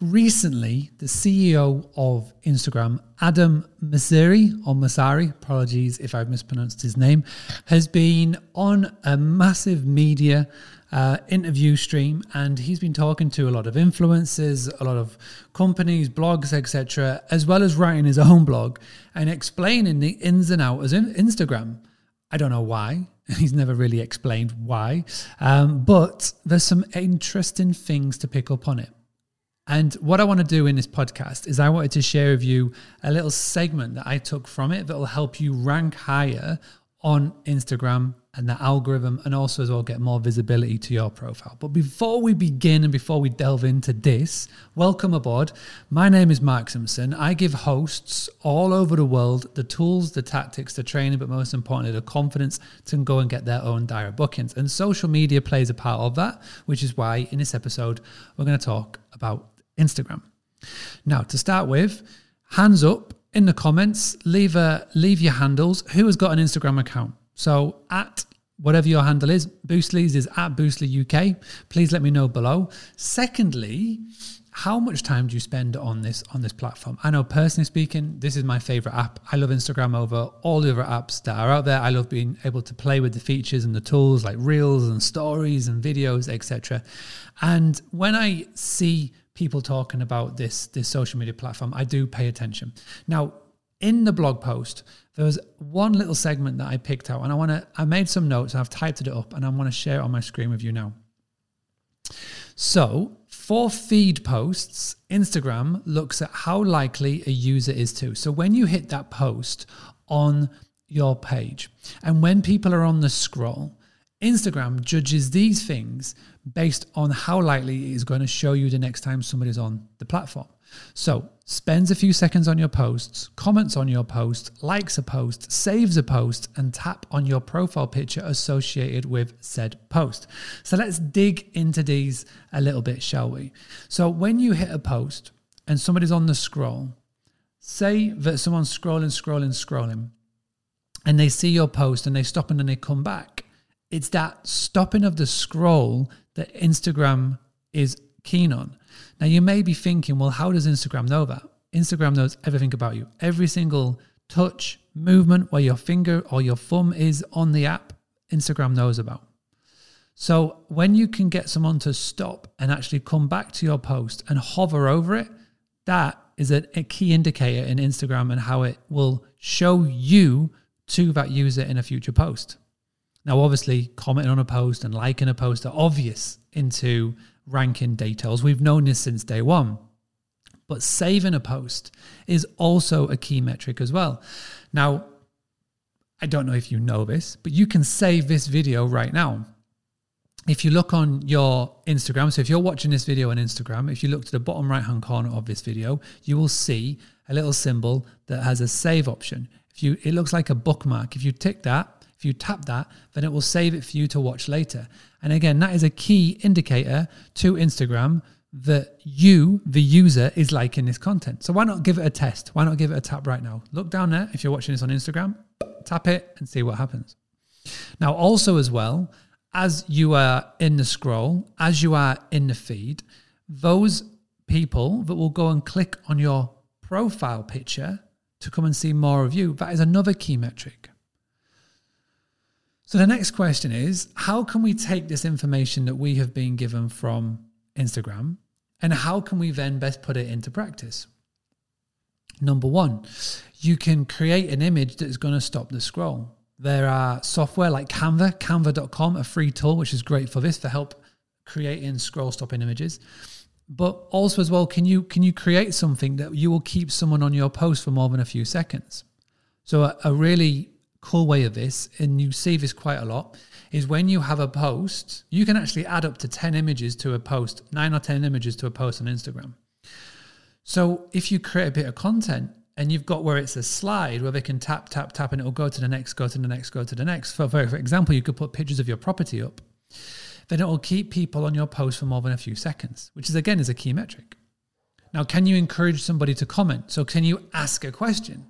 Recently, the CEO of Instagram, Adam Mosseri, or Mosseri, apologies if I've mispronounced his name, has been on a massive media uh, interview stream and he's been talking to a lot of influencers, a lot of companies, blogs, etc., as well as writing his own blog and explaining the ins and outs of Instagram. I don't know why. He's never really explained why, um, but there's some interesting things to pick up on it. And what I want to do in this podcast is I wanted to share with you a little segment that I took from it that will help you rank higher on Instagram and the algorithm and also as well get more visibility to your profile. But before we begin and before we delve into this, welcome aboard. My name is Mark Simpson. I give hosts all over the world the tools, the tactics, the training, but most importantly, the confidence to go and get their own direct bookings. And social media plays a part of that, which is why in this episode, we're going to talk about Instagram. Now, to start with, hands up in the comments, leave a leave your handles. Who has got an Instagram account? So at whatever your handle is, Boostly's is at Boostly UK. Please let me know below. Secondly, how much time do you spend on this on this platform? I know personally speaking, this is my favorite app. I love Instagram over all the other apps that are out there. I love being able to play with the features and the tools like reels and stories and videos, etc. And when I see people talking about this this social media platform, I do pay attention. Now, in the blog post, there was one little segment that I picked out, and I want to. I made some notes. I've typed it up, and I want to share it on my screen with you now. So, for feed posts, Instagram looks at how likely a user is to. So, when you hit that post on your page, and when people are on the scroll, Instagram judges these things based on how likely it is going to show you the next time somebody's on the platform. So, spends a few seconds on your posts, comments on your post, likes a post, saves a post, and tap on your profile picture associated with said post. So, let's dig into these a little bit, shall we? So, when you hit a post and somebody's on the scroll, say that someone's scrolling, scrolling, scrolling, and they see your post and they stop and then they come back it's that stopping of the scroll that Instagram is keen on. Now, you may be thinking, well, how does Instagram know that? Instagram knows everything about you. Every single touch, movement where your finger or your thumb is on the app, Instagram knows about. So, when you can get someone to stop and actually come back to your post and hover over it, that is a, a key indicator in Instagram and how it will show you to that user in a future post. Now, obviously, commenting on a post and liking a post are obvious into ranking details. We've known this since day one. But saving a post is also a key metric as well. Now, I don't know if you know this, but you can save this video right now. If you look on your Instagram, so if you're watching this video on Instagram, if you look to the bottom right hand corner of this video, you will see a little symbol that has a save option. If you it looks like a bookmark. If you tick that, if you tap that, then it will save it for you to watch later. And again, that is a key indicator to Instagram that you, the user, is liking this content. So why not give it a test? Why not give it a tap right now? Look down there if you're watching this on Instagram, tap it and see what happens. Now, also as well, as you are in the scroll, as you are in the feed, those people that will go and click on your profile picture to come and see more of you, that is another key metric. So the next question is how can we take this information that we have been given from Instagram and how can we then best put it into practice? Number one, you can create an image that is going to stop the scroll. There are software like Canva, canva.com, a free tool, which is great for this for help creating scroll stopping images. But also as well, can you can you create something that you will keep someone on your post for more than a few seconds? So a, a really cool way of this, and you see this quite a lot, is when you have a post, you can actually add up to 10 images to a post, nine or 10 images to a post on Instagram. So if you create a bit of content and you've got where it's a slide where they can tap, tap, tap, and it'll go to the next, go to the next, go to the next. For, for example, you could put pictures of your property up. Then it will keep people on your post for more than a few seconds, which is again is a key metric. Now, can you encourage somebody to comment? So can you ask a question?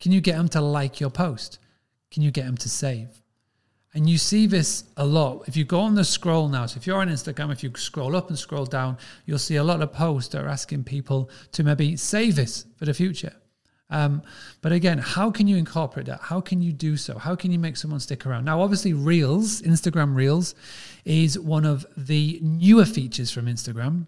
Can you get them to like your post? Can you get them to save? And you see this a lot. If you go on the scroll now, so if you're on Instagram, if you scroll up and scroll down, you'll see a lot of posts that are asking people to maybe save this for the future. Um, but again, how can you incorporate that? How can you do so? How can you make someone stick around? Now, obviously, Reels, Instagram Reels, is one of the newer features from Instagram.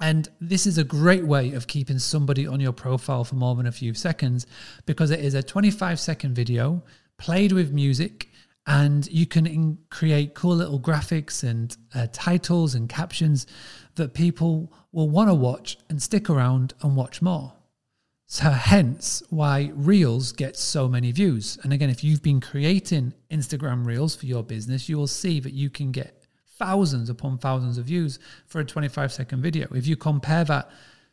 And this is a great way of keeping somebody on your profile for more than a few seconds because it is a 25 second video played with music and you can in- create cool little graphics and uh, titles and captions that people will want to watch and stick around and watch more. So, hence why Reels get so many views. And again, if you've been creating Instagram Reels for your business, you will see that you can get thousands upon thousands of views for a 25 second video. If you compare that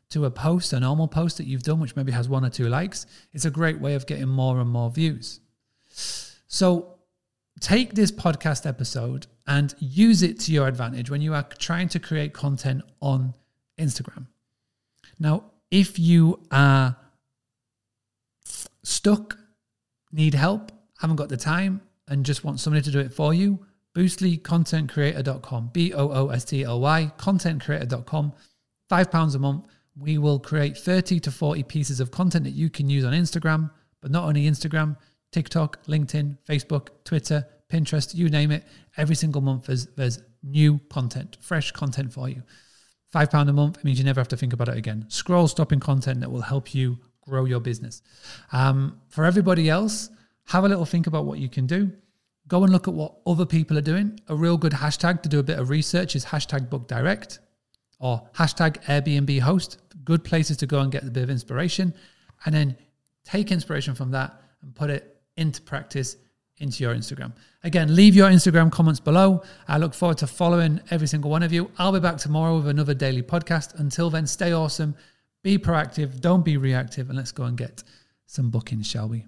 to a post, a normal post that you've done, which maybe has one or two likes, it's a great way of getting more and more views. So, take this podcast episode and use it to your advantage when you are trying to create content on Instagram. Now, if you are stuck, need help, haven't got the time, and just want somebody to do it for you, boostlycontentcreator.com, B O O S T L Y, contentcreator.com, £5 a month. We will create 30 to 40 pieces of content that you can use on Instagram, but not only Instagram, TikTok, LinkedIn, Facebook, Twitter, Pinterest, you name it. Every single month, there's, there's new content, fresh content for you. £5 a month means you never have to think about it again. Scroll stopping content that will help you grow your business. Um, for everybody else, have a little think about what you can do. Go and look at what other people are doing. A real good hashtag to do a bit of research is hashtag book direct or hashtag Airbnb host. Good places to go and get a bit of inspiration. And then take inspiration from that and put it into practice into your Instagram. Again, leave your Instagram comments below. I look forward to following every single one of you. I'll be back tomorrow with another daily podcast. Until then, stay awesome, be proactive, don't be reactive, and let's go and get some bookings, shall we?